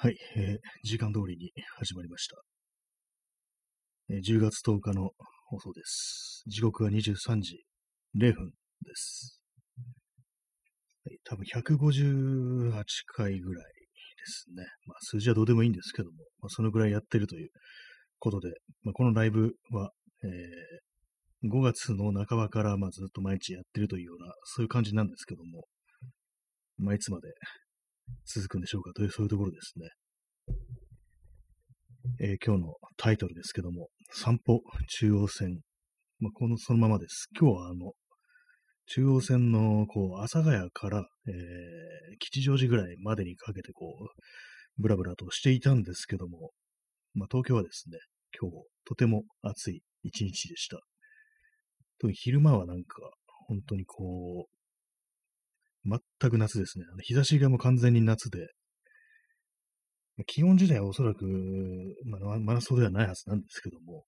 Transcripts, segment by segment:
はい、えー時間通りに始まりました。えー10月10日の放送です。時刻は23時0分です。はい、多分158回ぐらいですね。まあ、数字はどうでもいいんですけども、まあ、そのぐらいやってるということで、まあ、このライブは、えー5月の半ばからまずっと毎日やってるというような、そういう感じなんですけども、まあ、いつまで続くんでしょうかという、そういうところですね。えー今日のタイトルですけども、散歩中央線。まあ、この、そのままです。今日はあの、中央線の、こう、阿佐ヶ谷から、えー吉祥寺ぐらいまでにかけて、こう、ブラブラとしていたんですけども、まあ、東京はですね、今日、とても暑い一日でした。特に昼間はなんか、本当にこう、全く夏ですね。日差しがもう完全に夏で、気温自体はおそらく、まあ、マラソンではないはずなんですけども、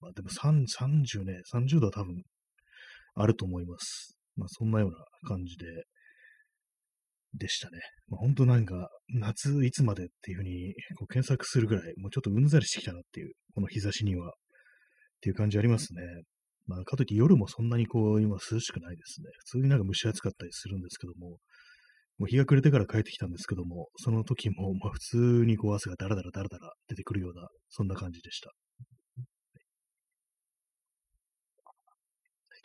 まあ、でも3 30ね、30度は多分あると思います。まあ、そんなような感じで、でしたね。まあ、本当なんか、夏いつまでっていうふうにこう検索するぐらい、もうちょっとうんざりしてきたなっていう、この日差しには、っていう感じありますね。まあ、かといって夜もそんなにこう、今涼しくないですね。普通になんか蒸し暑かったりするんですけども、もう日が暮れてから帰ってきたんですけども、その時も、まあ、普通にこう汗がダラダラダラダラ出てくるような、そんな感じでした。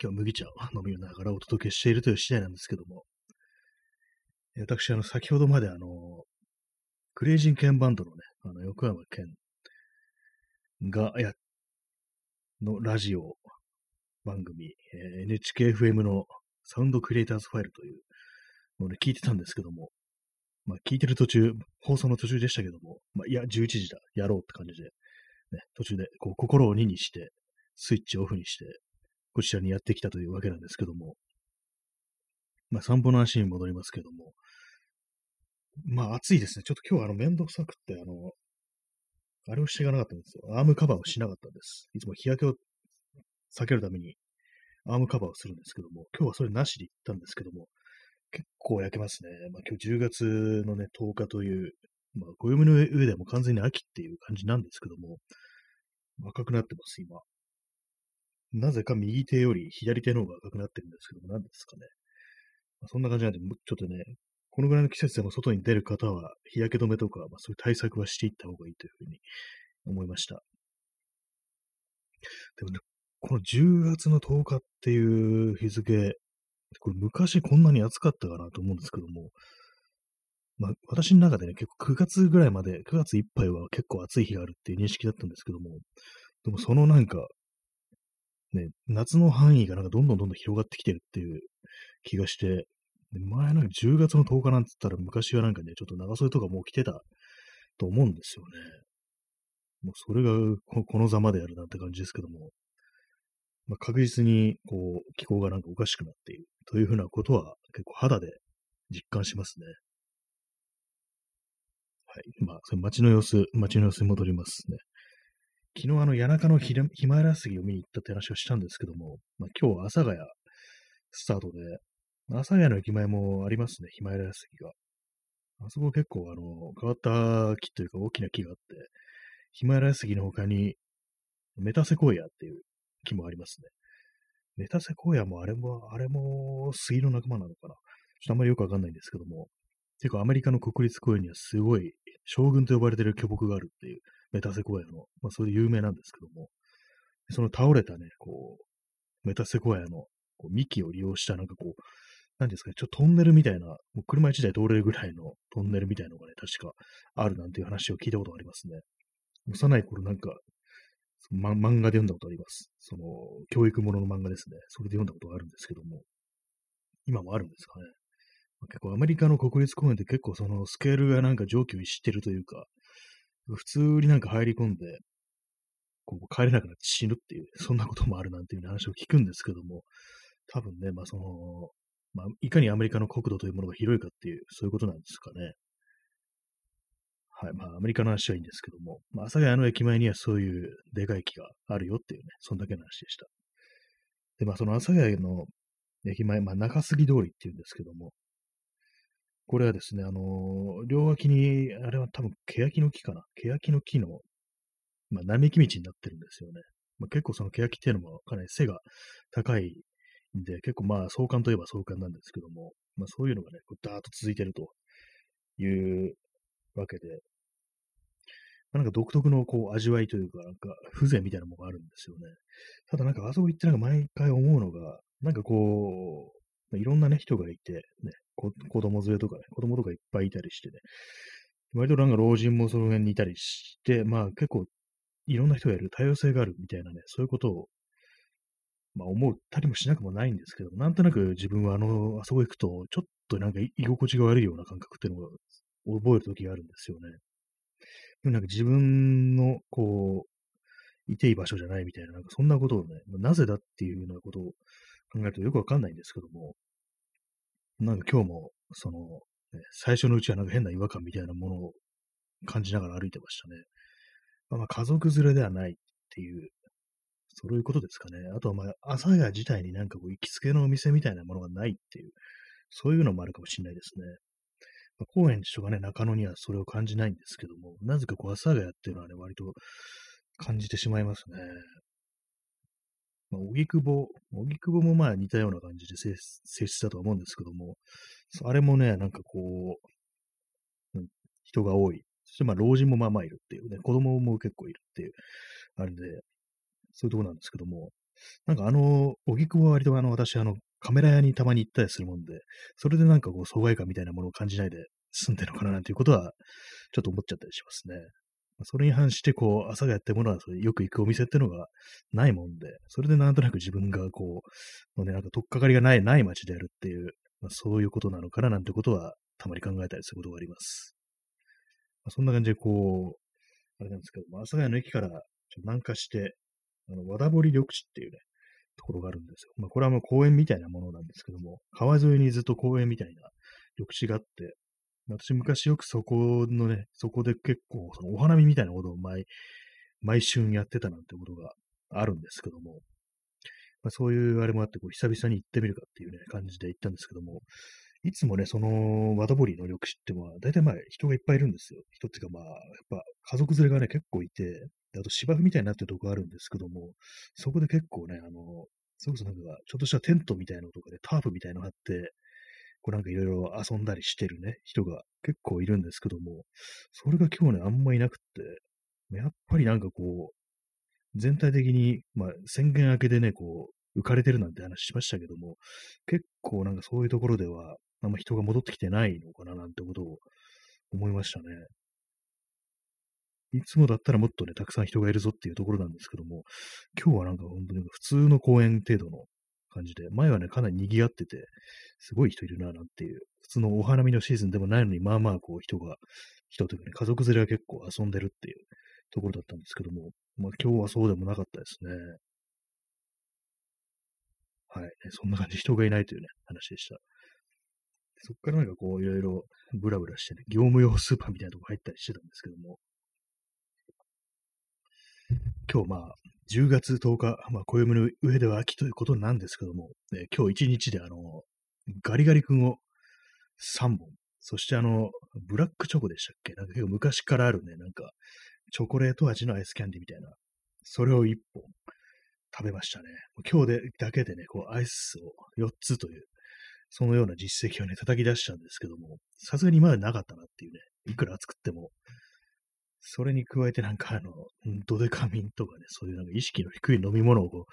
今日は麦茶を飲みながらお届けしているという次第なんですけども、私、あの、先ほどまであの、クレイジンケンバンドのね、あの、横山健が、や、のラジオ番組、えー NHKFM のサウンドクリエイターズファイルというのをね、聞いてたんですけども、まあ、聞いてる途中、放送の途中でしたけども、まあ、いや、11時だ、やろうって感じで、ね、途中で、こう、心を2にして、スイッチオフにして、こちらにやってきたというわけなんですけども、まあ、散歩の話に戻りますけども、まあ、暑いですね。ちょっと今日はあの、めんどくさくって、あの、あれをしていかなかったんですよ。アームカバーをしなかったんです。いつも日焼けを避けるために、アームカバーをするんですけども、今日はそれなしで行ったんですけども、結構焼けますね。まあ、今日10月のね、10日という、まあ、暦の上でも完全に秋っていう感じなんですけども、赤くなってます、今。なぜか右手より左手の方が赤くなってるんですけども、何ですかね。まあ、そんな感じなんで、ちょっとね、このぐらいの季節でも外に出る方は、日焼け止めとか、まあ、そういう対策はしていった方がいいというふうに思いました。でもね、この10月の10日っていう日付、これ昔こんなに暑かったかなと思うんですけども、まあ、私の中でね、結構9月ぐらいまで、9月いっぱいは結構暑い日があるっていう認識だったんですけども、でもそのなんか、ね、夏の範囲がなんかどんどんどんどん広がってきてるっていう気がして、で前なんか10月の10日なんて言ったら昔はなんかね、ちょっと長袖とかもう着てたと思うんですよね。もうそれがこのざまでやるなんて感じですけども、まあ、確実にこう気候がなんかおかしくなっているというふうなことは結構肌で実感しますね。はい。まあ、その街の様子、街の様子に戻りますね。昨日あの谷中のヒラヒマラヤ杉を見に行ったって話をしたんですけども、まあ、今日は阿佐ヶ谷スタートで、阿佐ヶ谷の駅前もありますね、ヒマラヤ杉が。あそこ結構あの変わった木というか大きな木があって、ヒマラヤ杉の他にメタセコイアっていう木もありますね。メタセコイアもあれも、あれも杉の仲間なのかなちょっとあんまりよくわかんないんですけども、結構アメリカの国立公園にはすごい将軍と呼ばれてる巨木があるっていうメタセコイアの、まあそれで有名なんですけども、その倒れたね、こう、メタセコイアのこう幹を利用したなんかこう、なんですかね、ちょっとトンネルみたいな、もう車1台通れるぐらいのトンネルみたいなのがね、確かあるなんていう話を聞いたことがありますね。幼い頃なんか、ま、漫画で読んだことあります。その、教育ものの漫画ですね。それで読んだことがあるんですけども、今もあるんですかね。結構アメリカの国立公園って結構そのスケールがなんか上記を逸してるというか、普通になんか入り込んで、こう帰れなくなって死ぬっていう、そんなこともあるなんていう話を聞くんですけども、多分ね、まあその、まあ、いかにアメリカの国土というものが広いかっていう、そういうことなんですかね。はい。まあ、アメリカの話はいいんですけども、まあ、阿佐ヶ谷の駅前にはそういうでかい木があるよっていうね、そんだけの話でした。で、まあ、その阿佐ヶ谷の駅前、まあ、中杉通りっていうんですけども、これはですね、あの、両脇に、あれは多分、欅の木かな？欅の木の、まあ、並木道になってるんですよね。まあ、結構その欅っていうのもかなり背が高いんで、結構まあ、壮観といえば壮観なんですけども、まあ、そういうのがね、こうダーッと続いてるというわけで、なんか独特のこう味わいというか、なんか風情みたいなものがあるんですよね。ただなんかあそこ行ってなんか毎回思うのが、なんかこう、いろんなね、人がいて、ね、子供連れとかね、子供とかいっぱいいたりしてね、割となんか老人もその辺にいたりして、まあ結構いろんな人がいる多様性があるみたいなね、そういうことを、まあ思ったりもしなくもないんですけど、なんとなく自分はあの、あそこ行くと、ちょっとなんか居心地が悪いような感覚っていうのが覚える時があるんですよね。なんか自分の、こう、いていい場所じゃないみたいな、なんかそんなことをね、なぜだっていうようなことを考えるとよくわかんないんですけども、なんか今日も、その、ね、最初のうちはなんか変な違和感みたいなものを感じながら歩いてましたね。まあ、まあ家族連れではないっていう、そういうことですかね。あとはまあ、朝ヶ谷自体になんかこう行きつけのお店みたいなものがないっていう、そういうのもあるかもしれないですね。まあ、高円寺とかね、中野にはそれを感じないんですけども、なぜかこう、阿佐ヶ谷っていうのはね、割と感じてしまいますね。まあ、荻窪、荻窪もまあ似たような感じで性質だと思うんですけども、あれもね、なんかこう、うん、人が多い。そしてまあ老人もまあまあいるっていうね、子供も結構いるっていう、あれで、そういうとこなんですけども、なんかあの、荻窪は割とあの、私あの、カメラ屋にたまに行ったりするもんで、それでなんかこう、疎外感みたいなものを感じないで済んでるのかななんていうことは、ちょっと思っちゃったりしますね。それに反して、こう、朝がやってるものは、よく行くお店ってのがないもんで、それでなんとなく自分が、こう、のね、なんか、とっかかりがない、ない街であるっていう、まあ、そういうことなのかななんてことは、たまに考えたりすることがあります。まあ、そんな感じで、こう、あれなんですけども、阿佐ヶ谷の駅から南下して、あの、和田堀緑地っていうね、ところがあるんですよ。まあ、これはもう公園みたいなものなんですけども、川沿いにずっと公園みたいな緑地があって、私昔よくそこのね、そこで結構そのお花見みたいなことを毎、毎春やってたなんてことがあるんですけども、まあ、そういうあれもあって、こう久々に行ってみるかっていうね、感じで行ったんですけども、いつもね、その、和田堀の緑地ってまあ、大体まあ人がいっぱいいるんですよ。人っていうかまあ、やっぱ家族連れがね、結構いて、あと芝生みたいになってるとこあるんですけども、そこで結構ね、あの、それこそなんか、ちょっとしたテントみたいなのとかでタープみたいなのがあって、こうなんかいろいろ遊んだりしてるね、人が結構いるんですけども、それが今日ね、あんまいなくって、やっぱりなんかこう、全体的に、まあ宣言明けでね、こう、浮かれてるなんて話しましたけども、結構なんかそういうところでは、あんま人が戻ってきてないのかななんてことを思いましたね。いつもだったらもっとね、たくさん人がいるぞっていうところなんですけども、今日はなんか本当に普通の公園程度の感じで、前はね、かなり賑わってて、すごい人いるな、なんていう、普通のお花見のシーズンでもないのに、まあまあ、こう、人が、人というかね、家族連れが結構遊んでるっていうところだったんですけども、まあ今日はそうでもなかったですね。はい。そんな感じ、人がいないというね、話でした。そっからなんかこう、いろいろブラブラしてね、業務用スーパーみたいなとこ入ったりしてたんですけども、今日まあ、10月10日、まあ、暦の上では秋ということなんですけども、え今日1日であの、ガリガリ君を3本、そしてあの、ブラックチョコでしたっけ？なんか結構昔からあるね、なんか、チョコレート味のアイスキャンディみたいな、それを1本食べましたね。今日でだけでね、こう、アイスを4つという、そのような実績をね、叩き出したんですけども、さすがに今までなかったなっていうね、いくら作っても、それに加えてなんかあの、ドデカミンとかね、そういうなんか意識の低い飲み物をこ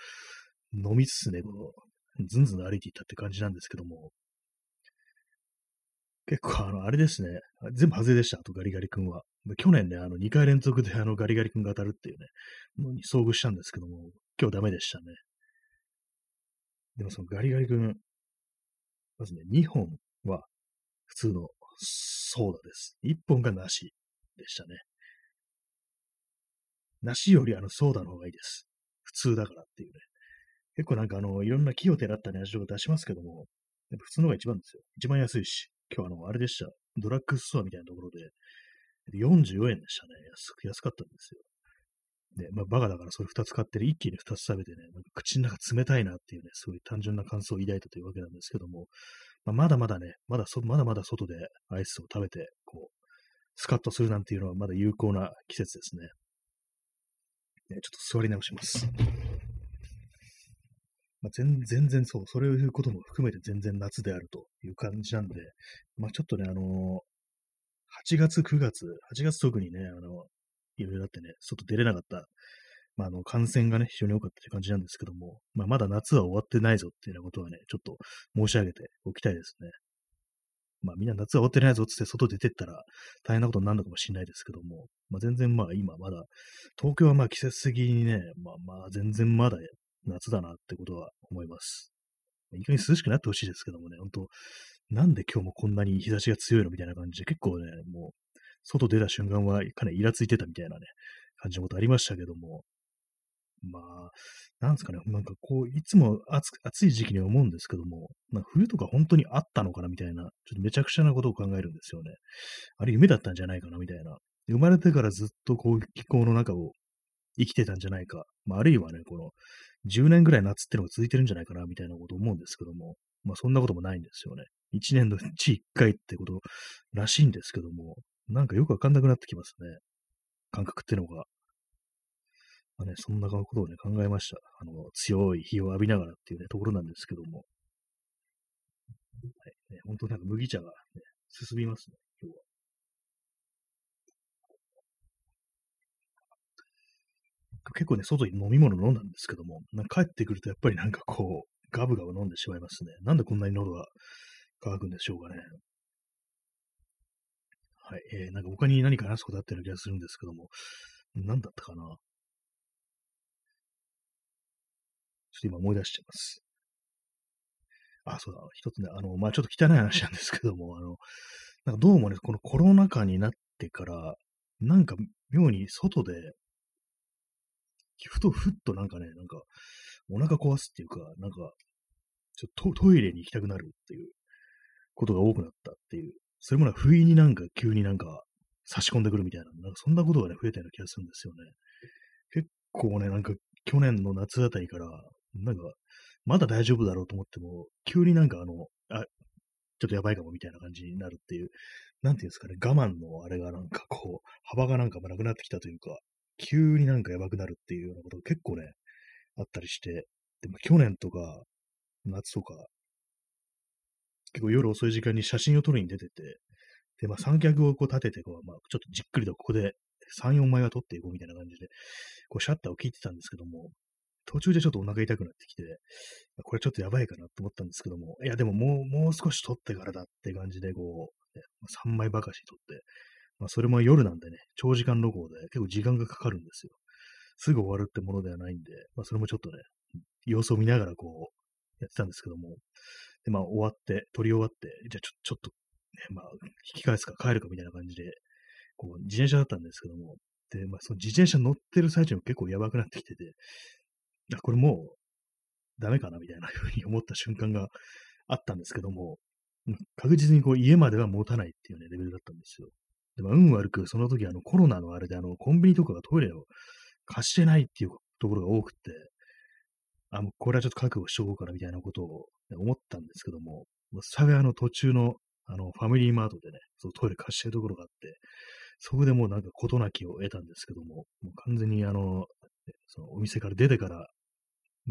う、飲みつつね、こう、ずんずん歩いていったって感じなんですけども、結構あの、あれですね、全部外れでした、あとガリガリ君は。去年ね、あの、2回連続であの、ガリガリ君が当たるっていうね、のに遭遇したんですけども、今日ダメでしたね。でもそのガリガリ君、まずね、2本は普通のソーダです。1本がなしでしたね。梨よりあのソーダの方がいいです。普通だからっていうね。結構なんかあの、いろんな木をてらったね、味とか出しますけども、やっぱ普通の方が一番ですよ。一番安いし。今日あの、あれでした。ドラッグストアみたいなところで、44円でしたね。安安かったんですよ。で、まあ、バカだからそれ2つ買って一気に2つ食べてね、なんか口の中冷たいなっていうね、すごい単純な感想を抱いたというわけなんですけども、まあ、まだまだね、まだそ、まだまだ外でアイスを食べて、こう、スカッとするなんていうのはまだ有効な季節ですね。ちょっと座り直します。まあ、全全然そう、そういうことも含めて全然夏であるという感じなんで、まあちょっとね、あのー、8月、9月、8月特にね、あの、いろいろあってね、外出れなかった、まあ、あの、感染がね、非常に多かったという感じなんですけども、まあ、まだ夏は終わってないぞっていうようなことはね、ちょっと申し上げておきたいですね。まあ、みんな夏は終わってないぞって外出てったら大変なことになるのかもしれないですけども、まあ、全然まあ今まだ、東京はまあ季節的にね、まあまあ全然まだ夏だなってことは思います。いい加減涼しくなってほしいですけどもね、本当なんで今日もこんなに日差しが強いのみたいな感じで、結構ね、もう、外出た瞬間はかなりイラついてたみたいなね、感じのことありましたけども、まあ、なんですかね、なんかこう、いつも暑暑い時期に思うんですけども、まあ、冬とか本当にあったのかなみたいな、ちょっとめちゃくちゃなことを考えるんですよね。あれ夢だったんじゃないかなみたいな。生まれてからずっとこう気候の中を生きてたんじゃないか。まあ、あるいはね、この10年ぐらい夏ってのが続いてるんじゃないかなみたいなことを思うんですけども、まあそんなこともないんですよね。1年のうち1回ってことらしいんですけども、なんかよくわかんなくなってきますね。感覚ってのが。まあね、そんなことをね、考えました。あの、強い日を浴びながらっていうね、ところなんですけども。はいね、本当なんか麦茶が、ね、進みますね、今日は。結構ね、外に飲み物飲んだんですけども、帰ってくるとやっぱりなんかこう、ガブガブ飲んでしまいますね。なんでこんなに喉が渇くんでしょうかね。はい。えー、なんか他に何か話すことあったような気がするんですけども、何だったかな。ちょっと今思い出しちゃいます。あ、そうだ、一つね、あの、まあ、ちょっと汚い話なんですけども、あの、なんかどうもね、このコロナ禍になってから、なんか妙に外で、ふとふっとなんかね、なんか、お腹壊すっていうか、なんか、ちょっとトイレに行きたくなるっていうことが多くなったっていう、それもな、不意になんか急になんか差し込んでくるみたいな、なんかそんなことがね、増えたような気がするんですよね。結構ね、なんか去年の夏あたりから、なんか、まだ大丈夫だろうと思っても、急になんかあの、あ、ちょっとやばいかもみたいな感じになるっていう、なんていうんですかね、我慢のあれがなんかこう、幅がなんかなくなってきたというか、急になんかやばくなるっていうようなことが結構ね、あったりして、でも去年とか、夏とか、結構夜遅い時間に写真を撮るに出てて、で、まあ三脚をこう立てて、こう、まあちょっとじっくりとここで3、4枚は撮っていこうみたいな感じで、こうシャッターを切ってたんですけども、途中でちょっとお腹痛くなってきて、これちょっとやばいかなと思ったんですけども、いやでももう、もう少し撮ってからだって感じで、こう、ね、3枚ばかし撮って、まあそれも夜なんでね、長時間録音で結構時間がかかるんですよ。すぐ終わるってものではないんで、まあそれもちょっとね、様子を見ながらこう、やってたんですけども、で、まあ終わって、撮り終わって、じゃあちょちょっと、ね、まあ、引き返すか帰るかみたいな感じで、こう、自転車だったんですけども、で、まあその自転車乗ってる最中も結構やばくなってきてて、あ、これもう、ダメかなみたいな ふうに思った瞬間があったんですけども、確実にこう家までは持たないっていうね、レベルだったんですよ。でも、運悪く、その時あのコロナのあれであのコンビニとかがトイレを貸してないっていうところが多くて、あ、もうこれはちょっと覚悟しとこうかなみたいなことを、思ったんですけども、幸いあの途中のあのファミリーマートでね、そのトイレ貸してるところがあって、そこでもうなんか事なきを得たんですけども、もう完全にあの、そのお店から出てから、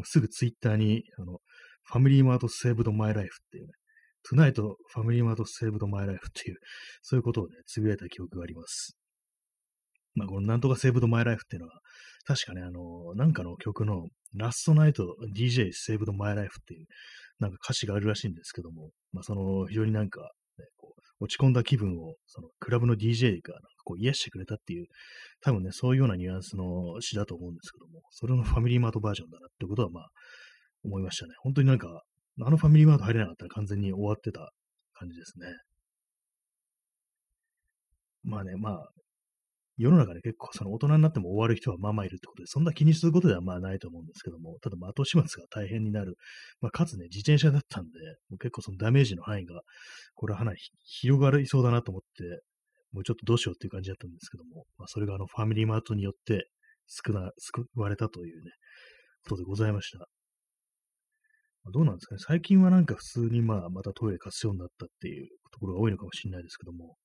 すぐツイッターに、あの、ファミリーマートセーブドマイライフっていうね、トゥナイトファミリーマートセーブドマイライフっていう、そういうことをね、つぶやいた記憶があります。まあ、このなんとかセーブドマイライフっていうのは、確かね、あの、なんかの曲のラストナイト DJ セーブドマイライフっていう、なんか歌詞があるらしいんですけども、まあ、その、非常になんか、落ち込んだ気分を、その、クラブの DJ が、なんかこう、癒してくれたっていう、多分ね、そういうようなニュアンスの詩だと思うんですけども、それのファミリーマートバージョンだなってことは、まあ、思いましたね。本当になんか、あのファミリーマート入れなかったら完全に終わってた感じですね。まあね、まあ、世の中で結構その大人になっても終わる人はまあまあいるってことで、そんな気にすることではまあないと思うんですけども、ただま後始末が大変になる。まあかつね、自転車だったんで、もう結構そのダメージの範囲が、これはかなり広がりそうだなと思って、もうちょっとどうしようっていう感じだったんですけども、まあそれがあのファミリーマートによって救な、救われたというね、ことでございました。まどうなんですかね。最近はなんか普通にまあ、またトイレ貸すようになったっていうところが多いのかもしれないですけども、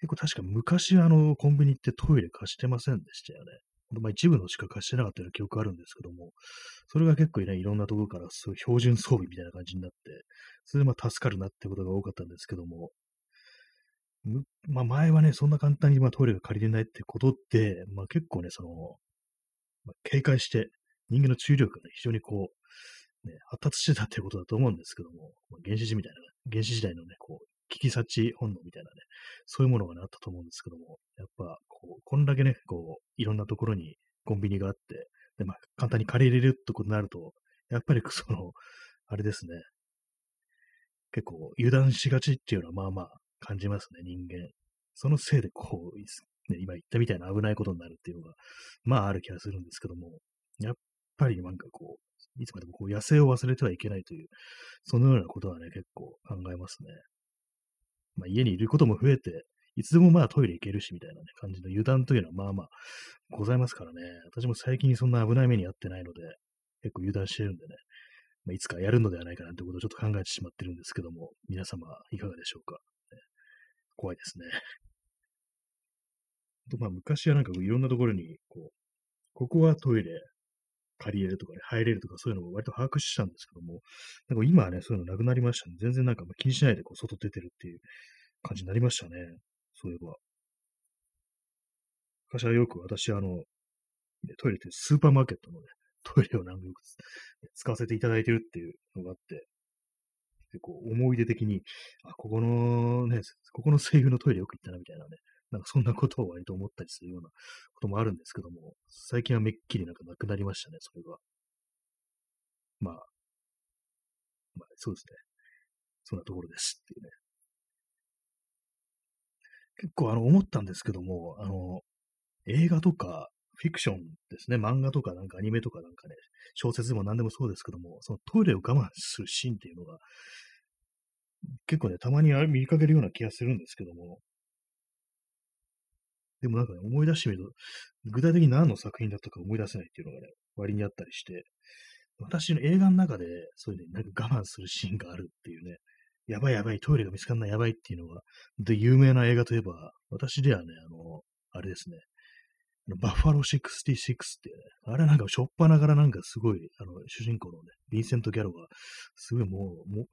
結構確か昔あの、コンビニってトイレ貸してませんでしたよね。まあ一部のしか貸してなかったような記憶あるんですけども、それが結構ね、いろんなところからそういう標準装備みたいな感じになって、それでまあ助かるなってことが多かったんですけども、まあ前はね、そんな簡単にまあトイレが借りれないってことで、まあ結構ね、その、まあ、警戒して人間の注意力がね、非常にこう、ね、発達してたってことだと思うんですけども、まあ、原始時みたいな、原始時代のね、こう、危機察知本能みたいなね、そういうものがね、あったと思うんですけども、やっぱ、こう、こんだけね、こう、いろんなところにコンビニがあって、で、まあ、簡単に借りれるってことになると、やっぱりその、あれですね、結構油断しがちっていうのはまあまあ感じますね、人間。そのせいでこう、ね、今言ったみたいな危ないことになるっていうのが、まあある気がするんですけども、やっぱりなんかこう、いつまでもこう野生を忘れてはいけないという、そのようなことはね、結構考えますね。まあ、家にいることも増えて、いつでもまあトイレ行けるしみたいな、ね、感じの油断というのはまあまあございますからね。私も最近そんな危ない目に遭ってないので、結構油断してるんでね、まあ、いつかやるのではないかなということをちょっと考えてしまってるんですけども、皆様いかがでしょうか。ね、怖いですね。とまあ昔はなんかいろんなところに、こう、ここはトイレ借りれるとかね、入れるとかそういうのを割と把握してたんですけども、なんか今はね、そういうのなくなりましたね。全然なんか気にしないでこう外出てるっていう感じになりましたね。そういえば。昔はよく私、あの、トイレってスーパーマーケットのね、トイレを何度かよく使わせていただいてるっていうのがあって、結構思い出的に、あ、ここのね、ここの声優のトイレよく行ったなみたいなね、なんかそんなことを割と思ったりするようなこともあるんですけども、最近はめっきりなんかなくなりましたね、それが。まあ、まあ、そうですね。そんなところですっていうね。結構あの思ったんですけども、あの、映画とかフィクションですね、漫画とかなんかアニメとかなんかね、小説でも何でもそうですけども、そのトイレを我慢するシーンっていうのが、結構ね、たまに見かけるような気がするんですけども、でもなんかね、思い出してみると、具体的に何の作品だったか思い出せないっていうのがね、割にあったりして、私の映画の中で、そういうね、なんか我慢するシーンがあるっていうね、やばいやばい、トイレが見つかんないやばいっていうのが、で、有名な映画といえば、私ではね、あの、あれですね、バッファロー66っていうね、あれなんかしょっぱながらなんかすごい、あの、主人公のね、ヴィンセント・ギャロが、すごいもう、もう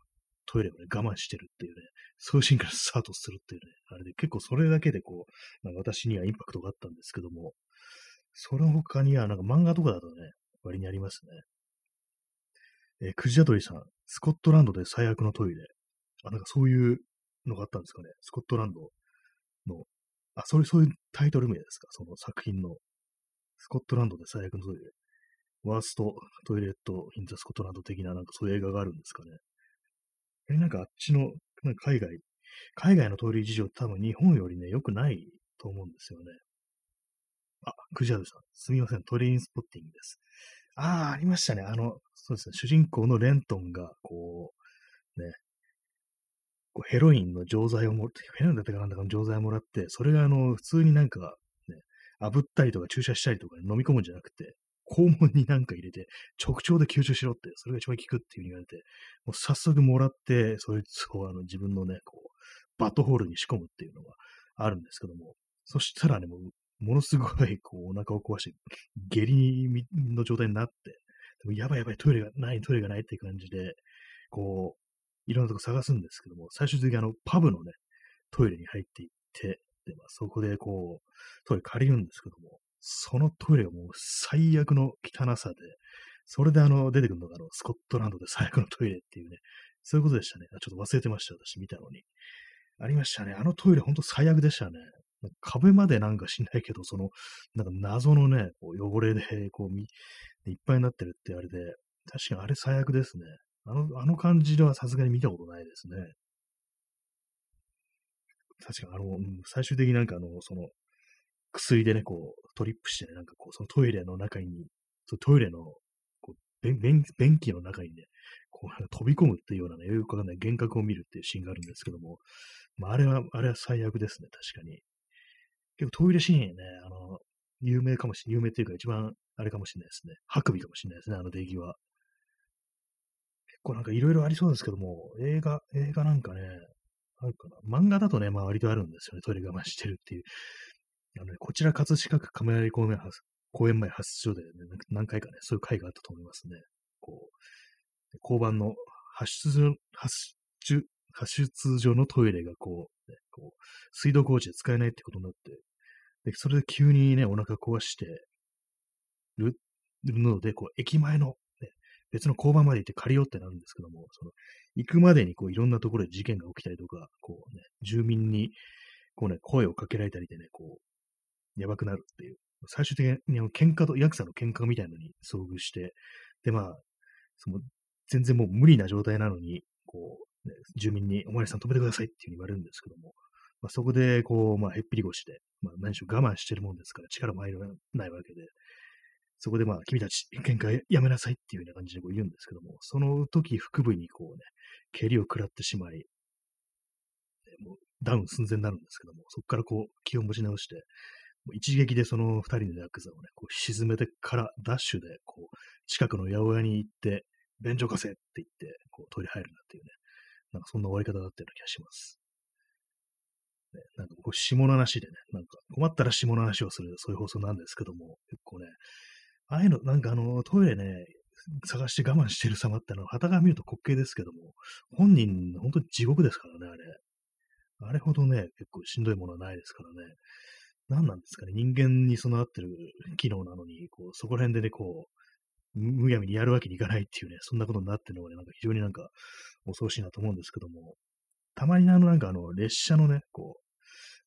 トイレをね、我慢してるっていうね、そういうシーンからスタートするっていうね、あれで結構それだけでこう、まあ、私にはインパクトがあったんですけども、その他にはなんか漫画とかだとね、割にありますね。えー、クジラドリさん、スコットランドで最悪のトイレ。あ、なんかそういうのがあったんですかね。スコットランドの、あ、それ、そういうタイトル名ですか？その作品の。スコットランドで最悪のトイレ。ワーストトイレット・イン・ザ・スコットランド的ななんかそういう映画があるんですかね。え、なんかあっちの、なんか海外、海外のトイレ事情って多分日本よりね、良くないと思うんですよね。あ、クジャドさん。すみません。トレインスポッティングです。ああ、ありましたね。あの、そうですね。主人公のレントンが、こう、ね、こうヘロインの錠剤をもらって、ヘロインだったかなんだかの錠剤をもらって、それがあの、普通になんか、ね、炙ったりとか注射したりとか飲み込むんじゃなくて、肛門になんか入れて、直腸で吸収しろって、それが一番効くっていう風に言われて、もう早速もらって、そいつをあの自分のね、こう、バットホールに仕込むっていうのがあるんですけども、そしたらね、もう、ものすごい、こう、お腹を壊して、下痢の状態になって、でもやばいやばい、トイレがない、トイレがないって感じで、こう、いろんなとこ探すんですけども、最終的にあの、パブのね、トイレに入っていって、で、まあ、そこでこう、トイレ借りるんですけども、そのトイレがもう最悪の汚さで、それであの、出てくるのがあの、スコットランドで最悪のトイレっていうね、そういうことでしたね。ちょっと忘れてました、私見たのに。ありましたね。あのトイレほんと最悪でしたね。壁までなんかしないけど、その、なんか謎のね、こう汚れで、こう、いっぱいになってるってあれで、確かにあれ最悪ですね。あの、あの感じではさすがに見たことないですね。確かにあの、最終的になんかあの、その、薬でね、こう、トリップしてね、なんかこう、そのトイレの中に、そのトイレの、こう便、便、便器の中にね、こう、飛び込むっていうようなね、よくわかんない幻覚を見るっていうシーンがあるんですけども、まあ、あれは、あれは最悪ですね、確かに。結構トイレシーンね、あの、有名かもしれない、有名っていうか一番あれかもしれないですね。ハクビかもしれないですね、あの出来は。結構なんかいろいろありそうですけども、映画、映画なんかね、あるかな。漫画だとね、まあ割とあるんですよね。トイレ我慢してるっていう。あのね、こちら葛飾区亀有公園発公園前発出所で、ね、何回かね、そういう回があったと思いますね。こう、交番の発出所発出、発出所のトイレがこう、ね、こう水道工事で使えないってことになって、で、それで急にね、お腹壊してるので、こう、駅前の、ね、別の交番まで行って借りようってなるんですけども、その、行くまでにこう、いろんなところで事件が起きたりとか、こうね、住民に、こうね、声をかけられたりでね、こう、やばくなるっていう、最終的にあの喧嘩と、ヤクザの喧嘩みたいなのに遭遇して、で、まあ、その、全然もう無理な状態なのに、こう、ね、住民に、お前さん止めてくださいっていうふうに言われるんですけども、まあ、そこで、こう、まあ、へっぴり腰で、まあ、何しろ我慢してるもんですから、力も入らないわけで、そこでまあ、君たち、喧嘩やめなさいっていうような感じでこう言うんですけども、その時、腹部にこうね、蹴りを食らってしまい、もうダウン寸前になるんですけども、そこからこう、気を持ち直して、一撃でその二人のヤクザをね、こう沈めてからダッシュで、こう、近くの八百屋に行って、便所貸せって言って、こう、トイレ入るなっていうね、なんかそんな終わり方だったような気がします。ね、なんかこう、下の話でね、なんか困ったら下の話をする、そういう放送なんですけども、結構ね、ああいうの、なんかあの、トイレね、探して我慢してる様ってのは、旗が見ると滑稽ですけども、本人、本当に地獄ですからね、あれ。あれほどね、結構しんどいものはないですからね。何なんですかね、人間に備わってる機能なのに、こう、そこら辺でね、こう、むやみにやるわけにいかないっていうね、そんなことになってるのがね、なんか非常になんか恐ろしいなと思うんですけども、たまにあの、なんかあの、列車のね、こ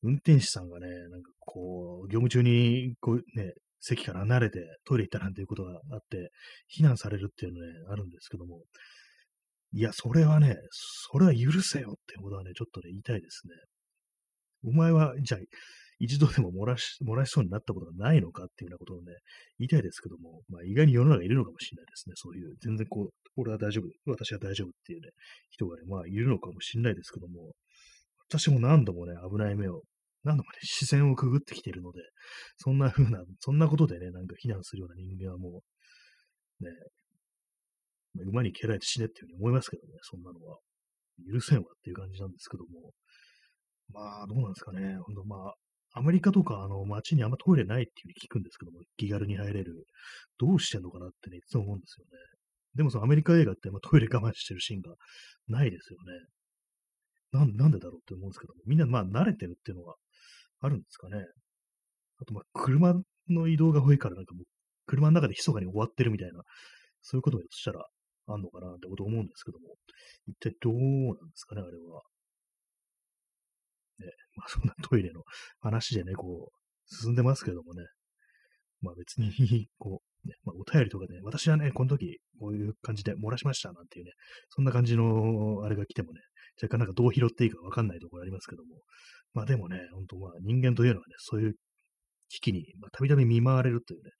う、運転手さんがね、なんかこう、業務中に、こうね、席から離れてトイレ行ったなんていうことがあって、避難されるっていうのね、あるんですけども、いや、それはね、それは許せよってことはね、ちょっとね、言いたいですね。お前は、じゃあ、一度でも漏らし、漏らしそうになったことがないのかっていうようなことをね、言いたいですけども、まあ意外に世の中いるのかもしれないですね。そういう、全然こう、俺は大丈夫、私は大丈夫っていうね、人がね、まあいるのかもしれないですけども、私も何度もね、危ない目を、何度もね、視線をくぐってきているので、そんな風な、そんなことでね、なんか非難するような人間はもう、ね、まあ馬に蹴られて死ねっていうふうに思いますけどね、そんなのは。許せんわっていう感じなんですけども。まあ、どうなんですかね。ほんと、まあ、アメリカとか、あの、街にあんまトイレないっていうふうに聞くんですけども、気軽に入れる。どうしてんのかなってね、いつも思うんですよね。でもそのアメリカ映画って、まあ、トイレ我慢してるシーンがないですよね。なんなんでだろうって思うんですけども、みんなまあ慣れてるっていうのがあるんですかね。あとまあ車の移動が多いからなんかもう車の中で密かに終わってるみたいな、そういうことがしたらあんのかなってこと思うんですけども、一体どうなんですかね、あれは。ね、まあそんなトイレの話でね、こう、進んでますけどもね、まあ別に、こう、ね、まあ、お便りとかで、ね、私はね、この時、こういう感じで漏らしましたなんていうね、そんな感じのあれが来てもね、若干なんかどう拾っていいかわかんないところありますけども、まあでもね、本当まあ人間というのはね、そういう危機にまたびたび見舞われるというね、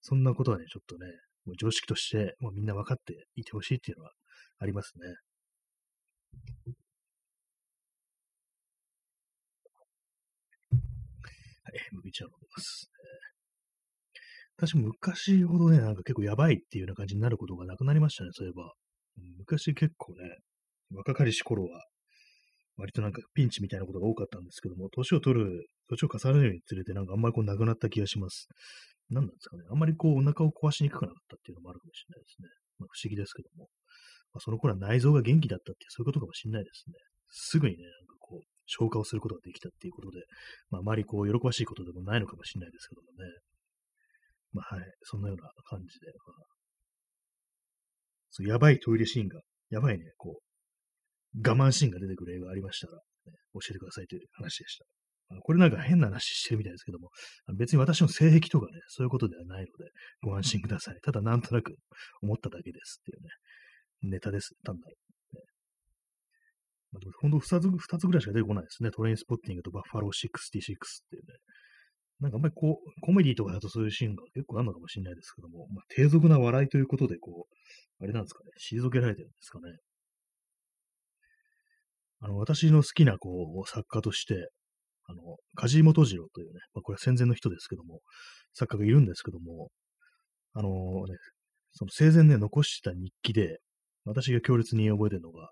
そんなことはね、ちょっとね、もう常識としてもうみんな分かっていてほしいっていうのはありますね。はい、麦茶を飲みます。私、昔ほどね、なんか結構やばいっていうような感じになることがなくなりましたね、そういえば。昔結構ね、若かりし頃は、割となんかピンチみたいなことが多かったんですけども、年を取る、年を重ねるにつれてなんかあんまりこうなくなった気がします。何なんですかね。あんまりこうお腹を壊しにくくなかったっていうのもあるかもしれないですね。まあ、不思議ですけども。まあ、その頃は内臓が元気だったっていうそういうことかもしれないですね。すぐにね、なんか、消化をすることができたっていうことで、まあ、あまりこう、喜ばしいことでもないのかもしれないですけどもね。まあ、はい。そんなような感じで、まあ、そうやばいトイレシーンが、やばいね、こう、我慢シーンが出てくる映画ありましたら、ね、教えてくださいという話でした。これなんか変な話してるみたいですけども、別に私の性癖とかね、そういうことではないので、ご安心ください。ただなんとなく思っただけですっていうね、ネタです、単なる。ねまあ、でも本当二つ、二つぐらいしか出てこないですね。トレインスポッティングとバッファロー66っていうね。なんかあんまりこう、コメディとかだとそういうシーンが結構あるのかもしれないですけども、まあ、低俗な笑いということで、こう、あれなんですかね、退けられてるんですかね。あの、私の好きな、こう、作家として、あの、梶本次郎というね、まあ、これは戦前の人ですけども、作家がいるんですけども、あのね、その生前ね、残した日記で、私が強烈に覚えてるのが、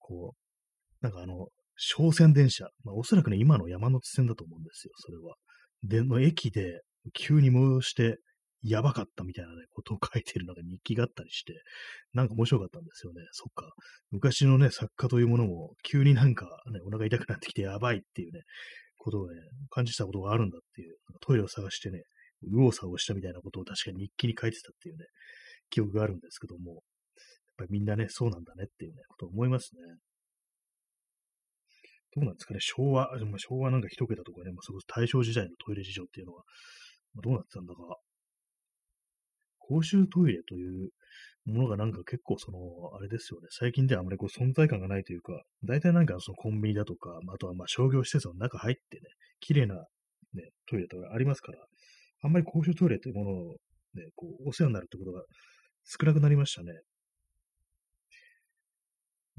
こう、なんかあの、商船電車、まあ、おそらくね、今の山手線だと思うんですよ、それは。で、の駅で、急に催して、やばかったみたいなね、ことを書いてるなんか日記があったりして、なんか面白かったんですよね。そっか。昔のね、作家というものも、急になんかね、お腹痛くなってきてやばいっていうね、ことをね、感じたことがあるんだっていう、トイレを探してね、右往左往したみたいなことを確かに日記に書いてたっていうね、記憶があるんですけども、やっぱりみんなね、そうなんだねっていうね、ことを思いますね。どうなんですかね、昭和、昭和なんか一桁とかね、まあ、そこ大正時代のトイレ事情っていうのは、まあ、どうなってたんだか、公衆トイレというものがなんか結構その、あれですよね、最近ではあまりこう存在感がないというか、大体なんかそのコンビニだとか、あとはまあ商業施設の中入ってね、綺麗な、ね、トイレとかありますから、あんまり公衆トイレというものをね、こう、お世話になるってことが少なくなりましたね。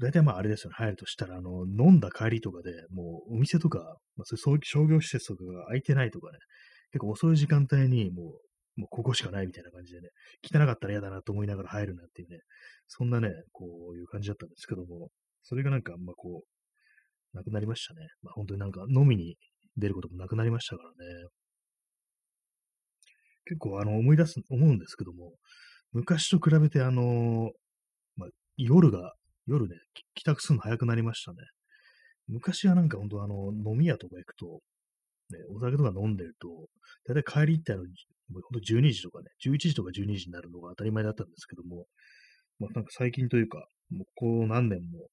大体まああれですよね、入るとしたら、あの、飲んだ帰りとかで、もうお店とか、まあ、そういう商業施設とかが空いてないとかね、結構遅い時間帯にもう、もうここしかないみたいな感じでね、汚かったら嫌だなと思いながら入るなんていうね、そんなね、こういう感じだったんですけども、それがなんかあんまこう、なくなりましたね。まあ本当になんか飲みに出ることもなくなりましたからね。結構あの思い出す、思うんですけども、昔と比べてあの、まあ、夜が夜ね、帰宅するの早くなりましたね。昔はなんか本当あの、飲み屋とか行くと、ね、お酒とか飲んでると、だいたい帰り行ってあの、ほんと12時とかね、11時とか12時になるのが当たり前だったんですけども、まあなんか最近というか、もうこう何年も、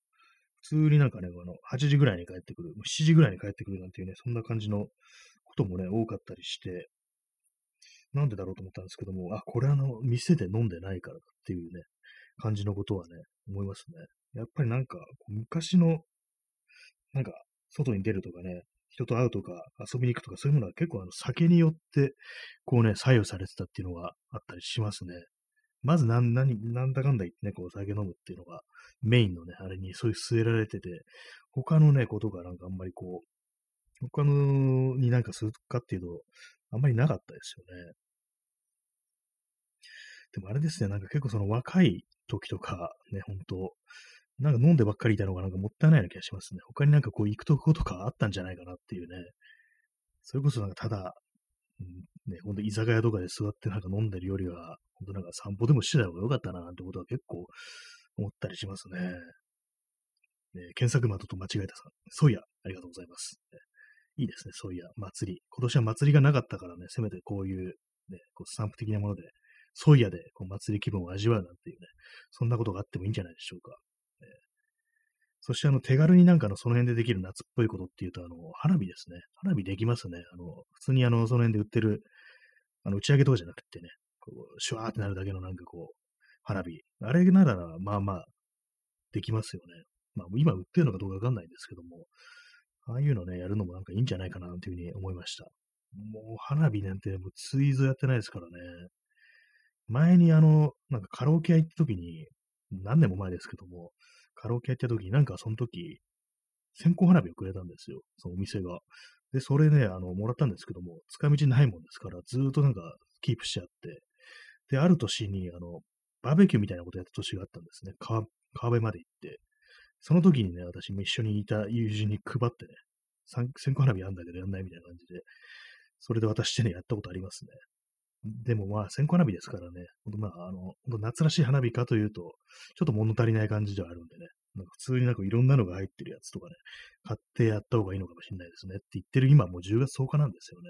普通になんかね、あの、8時ぐらいに帰ってくる、7時ぐらいに帰ってくるなんていうね、そんな感じのこともね、多かったりして、なんでだろうと思ったんですけども、あ、これあの、店で飲んでないからっていうね、感じのことはね、思いますね。やっぱりなんか、昔の、なんか、外に出るとかね、人と会うとか、遊びに行くとか、そういうものは結構あの酒によって、こうね、左右されてたっていうのがあったりしますね。まずなん、何、なんだかんだ言ってね、こう酒飲むっていうのがメインのね、あれにそういう据えられてて、他のね、ことがなんかあんまりこう、他のになんかするかっていうと、あんまりなかったですよね。でもあれですね、なんか結構その若い時とか、ね、本当なんか飲んでばっかりいたのがなんかもったいないような気がしますね。他になんかこう行くとことかあったんじゃないかなっていうね。それこそなんかただ、うん、ね、ほんと居酒屋とかで座ってなんか飲んでるよりは、ほんとなんか散歩でもしてた方が良かったななんてことは結構思ったりしますね。ね検索窓と間違えたさん。そういや、ありがとうございます。いいですね、そういや、祭り。今年は祭りがなかったからね、せめてこういう、ね、こうスタンプ的なもので、そういやでこう祭り気分を味わうなんていうね、そんなことがあってもいいんじゃないでしょうか。そしてあの手軽になんかのその辺でできる夏っぽいことっていうと、あの、花火ですね。花火できますね。あの、普通にあの、その辺で売ってる、あの、打ち上げとかじゃなくてね、こう、シュワーってなるだけのなんかこう、花火。あれなら、まあまあ、できますよね。まあ、今売ってるのかどうかわかんないんですけども、ああいうのね、やるのもなんかいいんじゃないかな、というふうに思いました。もう、花火なんて、もう、ツイーズやってないですからね。前にあの、なんかカラオケ屋行った時に、何年も前ですけども、カラオケやった時になんかその時、線香花火をくれたんですよ。そのお店が。で、それね、あの、もらったんですけども、使い道ないもんですから、ずっとなんかキープしちゃって、で、ある年に、あの、バーベキューみたいなことやった年があったんですね。川川辺まで行って。その時にね、私も一緒にいた友人に配ってね、線香花火やんだけどやんないみたいな感じで、それで渡してね、やったことありますね。でもまあ、線香花火ですからね、ほんとまあ、あの、夏らしい花火かというと、ちょっと物足りない感じではあるんでね、なんか普通になんかいろんなのが入ってるやつとかね、買ってやった方がいいのかもしれないですねって言ってる今もう10月10日なんですよね。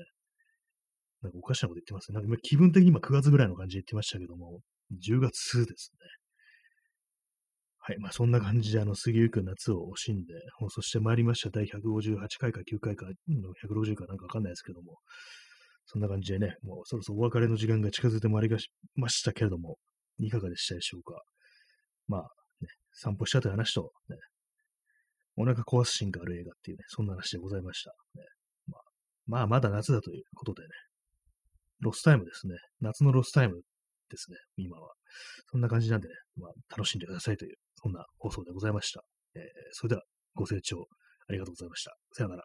なんかおかしなこと言ってますね。なんか今気分的に今9月ぐらいの感じで言ってましたけども、10月ですね。はい。まあそんな感じであの過ぎゆく夏を惜しんで放送してまいりました。第158回か9回か、160かなんかわかんないですけども、そんな感じでね、もうそろそろお別れの時間が近づいてまいりましたけれども、いかがでしたでしょうか？まあ、ね、散歩したという話と、ね、お腹壊すシーンがある映画っていうね、そんな話でございました。ねまあ、まあ、まだ夏だということでね、ロスタイムですね。夏のロスタイムですね、今は。そんな感じなんでね、まあ、楽しんでくださいという、そんな放送でございました。えー、それでは、ご清聴ありがとうございました。さよなら。